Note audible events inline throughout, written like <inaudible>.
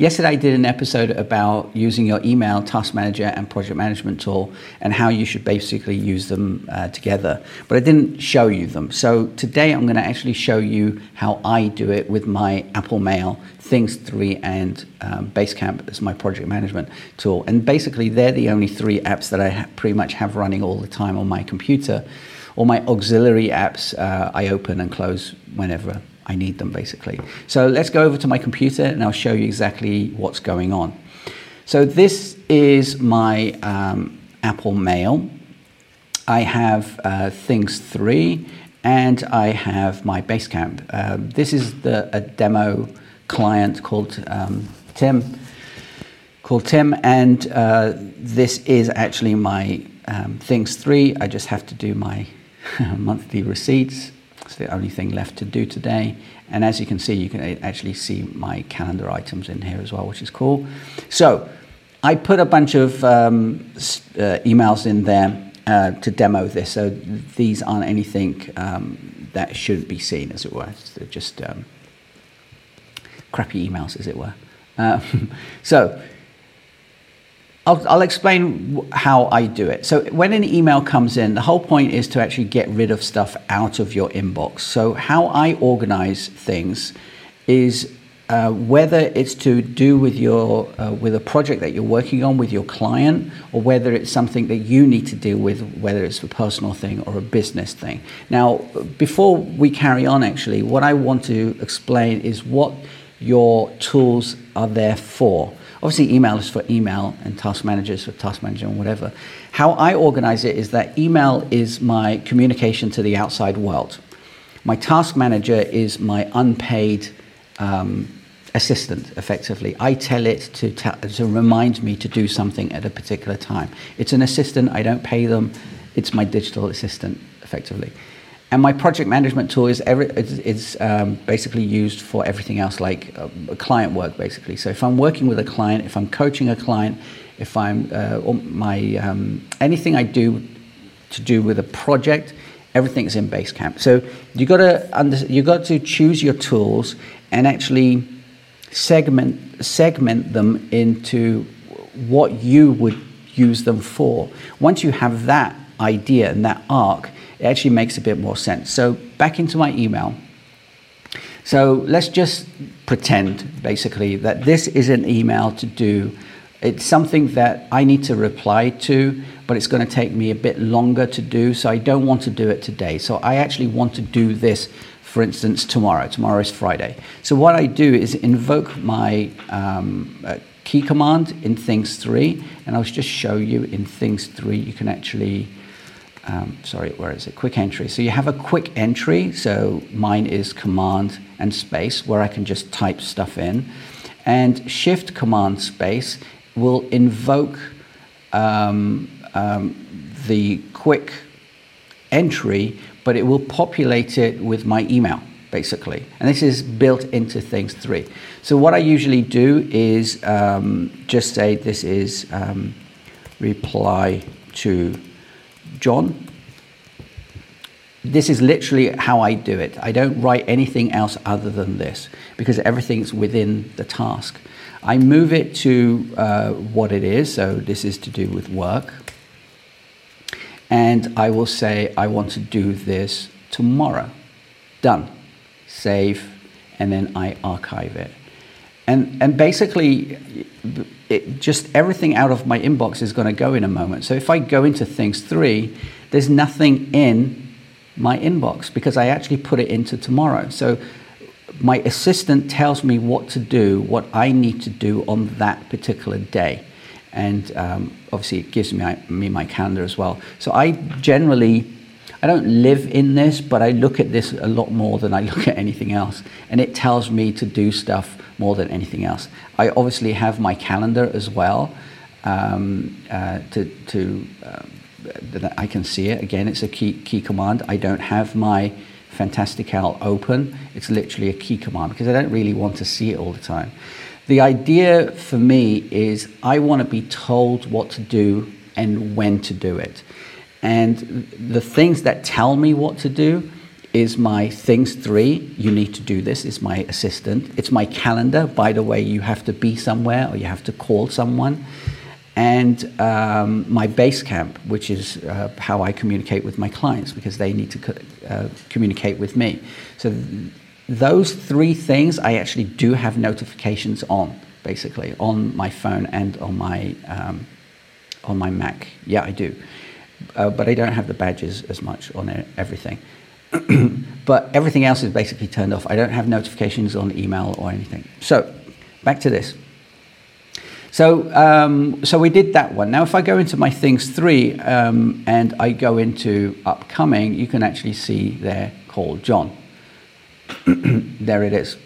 Yesterday, I did an episode about using your email, task manager, and project management tool and how you should basically use them uh, together. But I didn't show you them. So today, I'm going to actually show you how I do it with my Apple Mail, Things 3, and um, Basecamp as my project management tool. And basically, they're the only three apps that I ha- pretty much have running all the time on my computer. All my auxiliary apps uh, I open and close whenever I need them basically. So let's go over to my computer and I'll show you exactly what's going on. So this is my um, Apple Mail. I have uh, Things 3 and I have my Basecamp. Uh, this is the, a demo client called um, Tim, called Tim, and uh, this is actually my um, Things 3. I just have to do my <laughs> monthly receipts the only thing left to do today. And as you can see, you can actually see my calendar items in here as well, which is cool. So I put a bunch of um, uh, emails in there uh, to demo this. So these aren't anything um, that shouldn't be seen, as it were. They're just um, crappy emails, as it were. Uh, <laughs> so I'll, I'll, explain how I do it. So, when an email comes in, the whole point is to actually get rid of stuff out of your inbox. So, how I organize things is uh, whether it's to do with your uh, with a project that you're working on with your client, or whether it's something that you need to deal with, whether it's a personal thing or a business thing. Now, before we carry on, actually, what I want to explain is what your tools are there for. Obviously, email is for email and task managers for task manager and whatever. How I organize it is that email is my communication to the outside world. My task manager is my unpaid um, assistant, effectively. I tell it to, to remind me to do something at a particular time. It's an assistant, I don't pay them, it's my digital assistant, effectively. And my project management tool is every, it's, it's um, basically used for everything else, like uh, client work, basically. So if I'm working with a client, if I'm coaching a client, if I'm uh, my um, anything I do to do with a project, everything is in Basecamp. So you got to you got to choose your tools and actually segment segment them into what you would use them for. Once you have that idea and that arc it actually makes a bit more sense. So back into my email. So let's just pretend, basically, that this is an email to do. It's something that I need to reply to, but it's going to take me a bit longer to do. So I don't want to do it today. So I actually want to do this, for instance, tomorrow. Tomorrow is Friday. So what I do is invoke my um, uh, key command in Things 3, and I'll just show you in Things 3, you can actually um, sorry, where is it? Quick entry. So you have a quick entry. So mine is command and space, where I can just type stuff in. And shift command space will invoke um, um, the quick entry, but it will populate it with my email, basically. And this is built into Things 3. So what I usually do is um, just say this is um, reply to John. This is literally how I do it. I don't write anything else other than this because everything's within the task. I move it to uh, what it is, so this is to do with work. And I will say, I want to do this tomorrow. Done. Save, and then I archive it. And, and basically, it, just everything out of my inbox is going to go in a moment. So if I go into things three, there's nothing in my inbox because I actually put it into tomorrow. So my assistant tells me what to do, what I need to do on that particular day. And um, obviously, it gives me, me my calendar as well. So I generally I don't live in this, but I look at this a lot more than I look at anything else. And it tells me to do stuff more than anything else. I obviously have my calendar as well um, uh, to, to uh, that I can see it. Again, it's a key, key command. I don't have my Fantastical open. It's literally a key command because I don't really want to see it all the time. The idea for me is I want to be told what to do and when to do it. And the things that tell me what to do is my things three. You need to do this. It's my assistant. It's my calendar. By the way, you have to be somewhere or you have to call someone. And um, my Basecamp, which is uh, how I communicate with my clients because they need to uh, communicate with me. So th- those three things I actually do have notifications on, basically on my phone and on my um, on my Mac. Yeah, I do, uh, but I don't have the badges as much on everything. <clears throat> but everything else is basically turned off. I don't have notifications on email or anything. So back to this. So, um, so we did that one. Now, if I go into my things three um, and I go into upcoming, you can actually see there call John. <clears throat> there it is.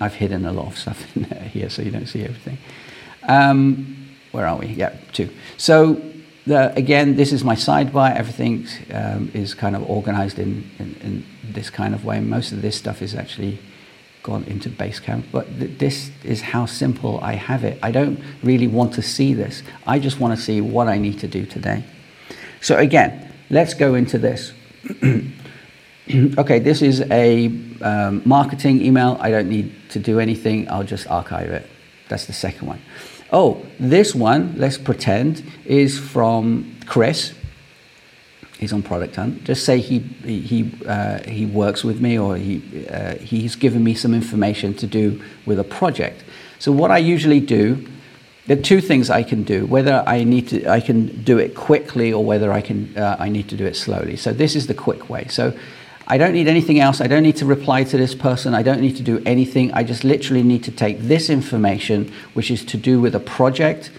I've hidden a lot of stuff <laughs> in there here so you don't see everything. Um, where are we? Yeah, two. So the, again, this is my sidebar. Everything um, is kind of organized in, in, in, this kind of way. Most of this stuff is actually gone into Basecamp, but th- this is how simple I have it. I don't really want to see this. I just want to see what I need to do today. So again, let's go into this. <clears throat> okay, this is a um, marketing email. I don't need to do anything. I'll just archive it. That's the second one. Oh, this one, let's pretend, is from Chris. He's on Product Hunt. Just say he, he, uh, he works with me or he, uh, he's given me some information to do with a project. So what I usually do, there are two things I can do, whether I need to, I can do it quickly or whether I, can, uh, I need to do it slowly. So this is the quick way. So I don't need anything else. I don't need to reply to this person. I don't need to do anything. I just literally need to take this information, which is to do with a project,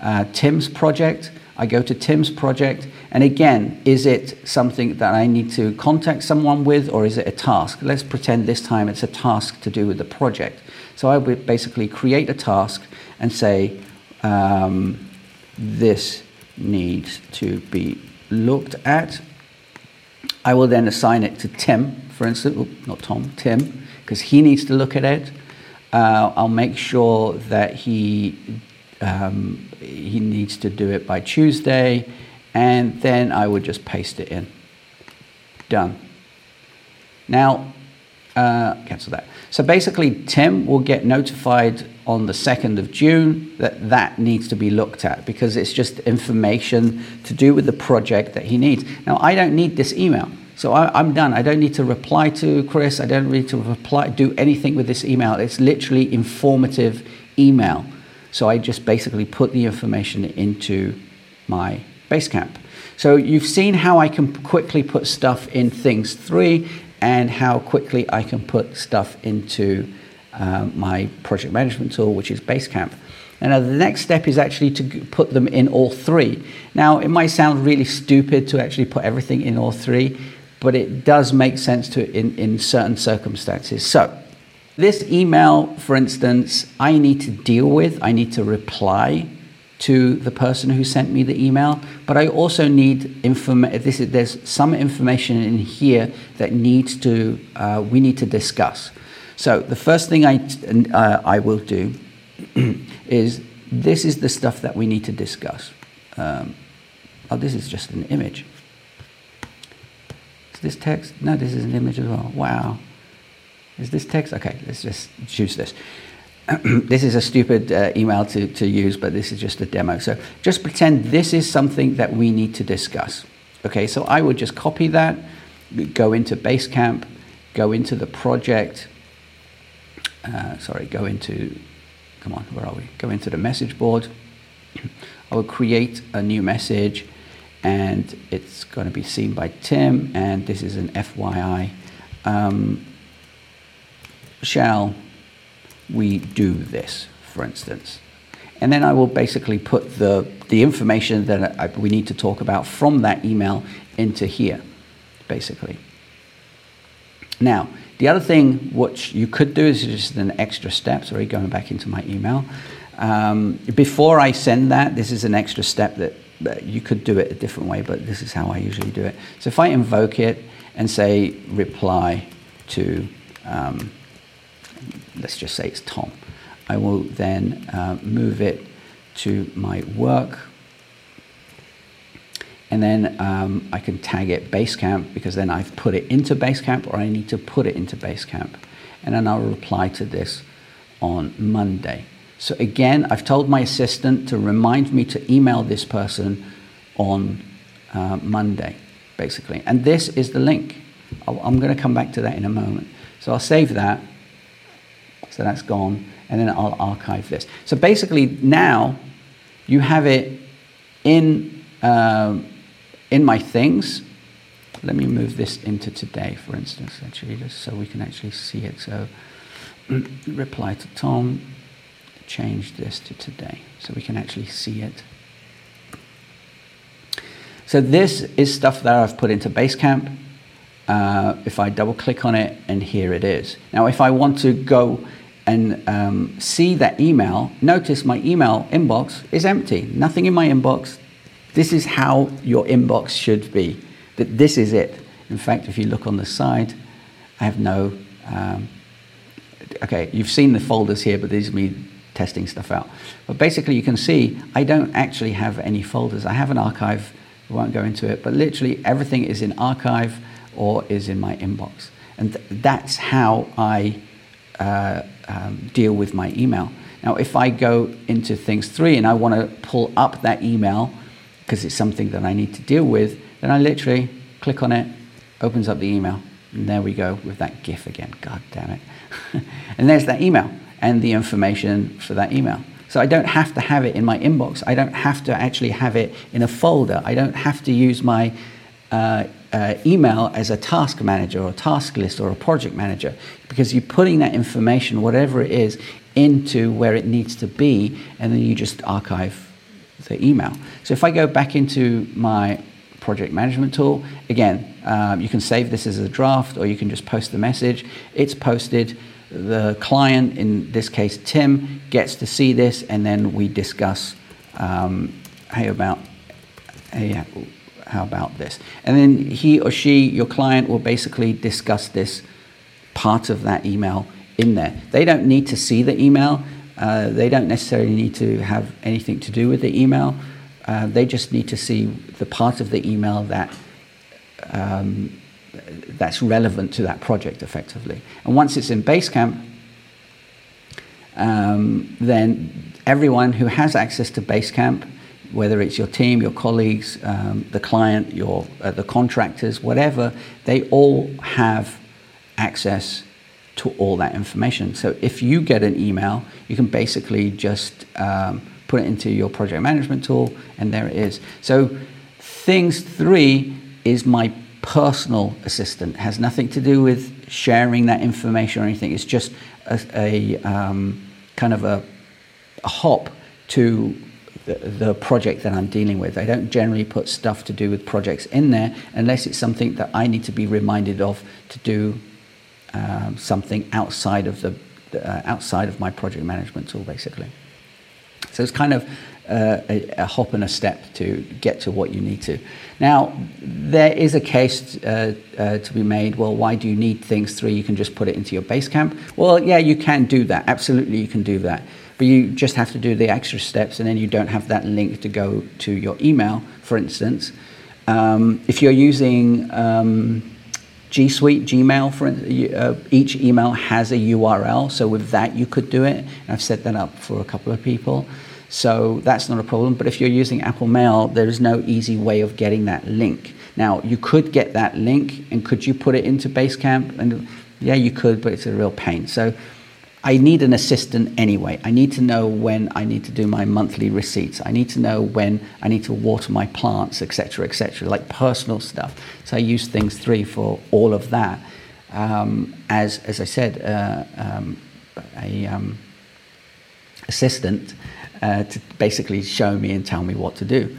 uh, Tim's project. I go to Tim's project. And again, is it something that I need to contact someone with or is it a task? Let's pretend this time it's a task to do with the project. So I would basically create a task and say, um, this needs to be looked at I will then assign it to Tim, for instance, oh, not Tom, Tim, because he needs to look at it. Uh, I'll make sure that he um, he needs to do it by Tuesday, and then I would just paste it in. Done. Now, uh, cancel that. So basically, Tim will get notified on the 2nd of June that that needs to be looked at because it's just information to do with the project that he needs. Now, I don't need this email. So I, am done. I don't need to reply to Chris. I don't need to reply, do anything with this email. It's literally informative email. So I just basically put the information into my Basecamp. So you've seen how I can quickly put stuff in things three and how quickly I can put stuff into um, my project management tool, which is Basecamp. And uh, the next step is actually to put them in all three. Now, it might sound really stupid to actually put everything in all three, but it does make sense to in, in certain circumstances. So, this email, for instance, I need to deal with, I need to reply to the person who sent me the email, but I also need information. There's some information in here that needs to uh, we need to discuss. So the first thing I uh, I will do <clears throat> is this is the stuff that we need to discuss. Um, oh, this is just an image. Is this text? No, this is an image as well. Wow. Is this text? Okay, let's just choose this. <clears throat> this is a stupid uh, email to, to use, but this is just a demo. So just pretend this is something that we need to discuss. Okay, so I would just copy that, go into Basecamp, go into the project, uh, sorry, go into, come on, where are we? Go into the message board. <clears throat> I will create a new message and it's going to be seen by Tim, and this is an FYI. Um, shall we do this, for instance. And then I will basically put the, the information that I, we need to talk about from that email into here, basically. Now, the other thing which you could do is just an extra step, sorry, going back into my email. Um, before I send that, this is an extra step that, that you could do it a different way, but this is how I usually do it. So if I invoke it and say reply to um, let's just say it's Tom. I will then uh, move it to my work and then um, I can tag it Basecamp because then I've put it into Basecamp or I need to put it into Basecamp. And then I'll reply to this on Monday. So again, I've told my assistant to remind me to email this person on uh, Monday, basically. And this is the link. I'm going to come back to that in a moment. So I'll save that. So that's gone. And then I'll archive this. So basically, now you have it in. Um, in my things, let me move this into today, for instance, actually, just so we can actually see it. So <clears throat> reply to Tom, change this to today, so we can actually see it. So this is stuff that I've put into Basecamp. Uh, if I double click on it, and here it is. Now, if I want to go and um, see that email, notice my email inbox is empty. Nothing in my inbox, this is how your inbox should be. That this is it. In fact, if you look on the side, I have no. Um, okay, you've seen the folders here, but these are me testing stuff out. But basically, you can see I don't actually have any folders. I have an archive. I won't go into it, but literally everything is in archive or is in my inbox, and th- that's how I uh, um, deal with my email. Now, if I go into things three and I want to pull up that email because it's something that I need to deal with, then I literally click on it, opens up the email, and there we go with that GIF again. God damn it. <laughs> and there's that email and the information for that email. So I don't have to have it in my inbox. I don't have to actually have it in a folder. I don't have to use my uh, uh, email as a task manager or a task list or a project manager because you're putting that information, whatever it is, into where it needs to be, and then you just archive the email. So if I go back into my project management tool, again, um, you can save this as a draft or you can just post the message. It's posted. The client, in this case Tim, gets to see this, and then we discuss. Um, hey, about hey, how about this? And then he or she, your client, will basically discuss this part of that email in there. They don't need to see the email. Uh, they don't necessarily need to have anything to do with the email. Uh, they just need to see the part of the email that um, that's relevant to that project effectively. And once it's in Basecamp, um, then everyone who has access to Basecamp, whether it's your team, your colleagues, um, the client, your uh, the contractors, whatever, they all have access to all that information. So if you get an email, you can basically just um, put it into your project management tool, and there it is. So things three is my personal assistant. It has nothing to do with sharing that information or anything. It's just a, a um, kind of a, a hop to the, project that I'm dealing with. I don't generally put stuff to do with projects in there unless it's something that I need to be reminded of to do um, something outside of the uh, outside of my project management tool, basically. So it's kind of uh, a, a, hop and a step to get to what you need to. Now, there is a case uh, uh, to be made. Well, why do you need things three? You can just put it into your Basecamp. Well, yeah, you can do that. Absolutely, you can do that. But you just have to do the extra steps, and then you don't have that link to go to your email, for instance. Um, if you're using um, G Suite, Gmail, for uh, each email has a URL. So with that, you could do it. I've set that up for a couple of people. So that's not a problem. But if you're using Apple Mail, there is no easy way of getting that link. Now, you could get that link, and could you put it into Basecamp? And yeah, you could, but it's a real pain. So I need an assistant anyway. I need to know when I need to do my monthly receipts. I need to know when I need to water my plants, etc., etc., like personal stuff. So I use Things Three for all of that. Um, as as I said, uh, um, a um, assistant uh, to basically show me and tell me what to do,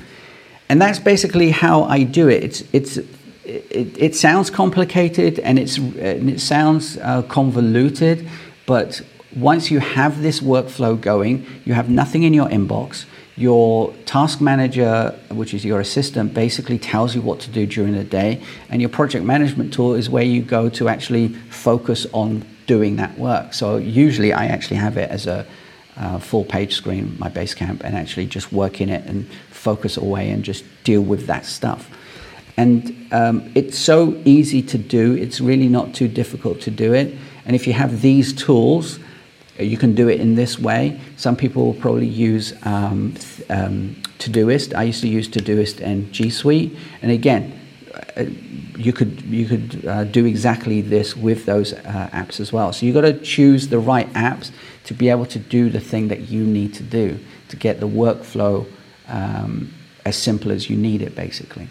and that's basically how I do it. It's it's it, it sounds complicated and it's and it sounds uh, convoluted, but once you have this workflow going, you have nothing in your inbox. Your task manager, which is your assistant, basically tells you what to do during the day. And your project management tool is where you go to actually focus on doing that work. So usually I actually have it as a uh, full page screen, my Basecamp, and actually just work in it and focus away and just deal with that stuff. And um, it's so easy to do, it's really not too difficult to do it. And if you have these tools, you can do it in this way. Some people will probably use um, um, Todoist. I used to use Todoist and G Suite. And again, uh, you could you could uh, do exactly this with those uh, apps as well. So you've got to choose the right apps to be able to do the thing that you need to do to get the workflow um, as simple as you need it, basically.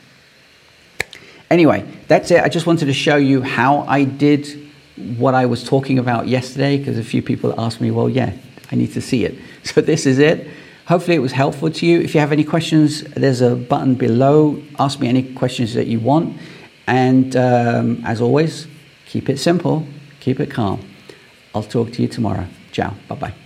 Anyway, that's it. I just wanted to show you how I did what I was talking about yesterday because a few people asked me, well, yeah, I need to see it. <laughs> So this is it. Hopefully, it was helpful to you. If you have any questions, there's a button below. Ask me any questions that you want. And um, as always, keep it simple, keep it calm. I'll talk to you tomorrow. Ciao. Bye bye.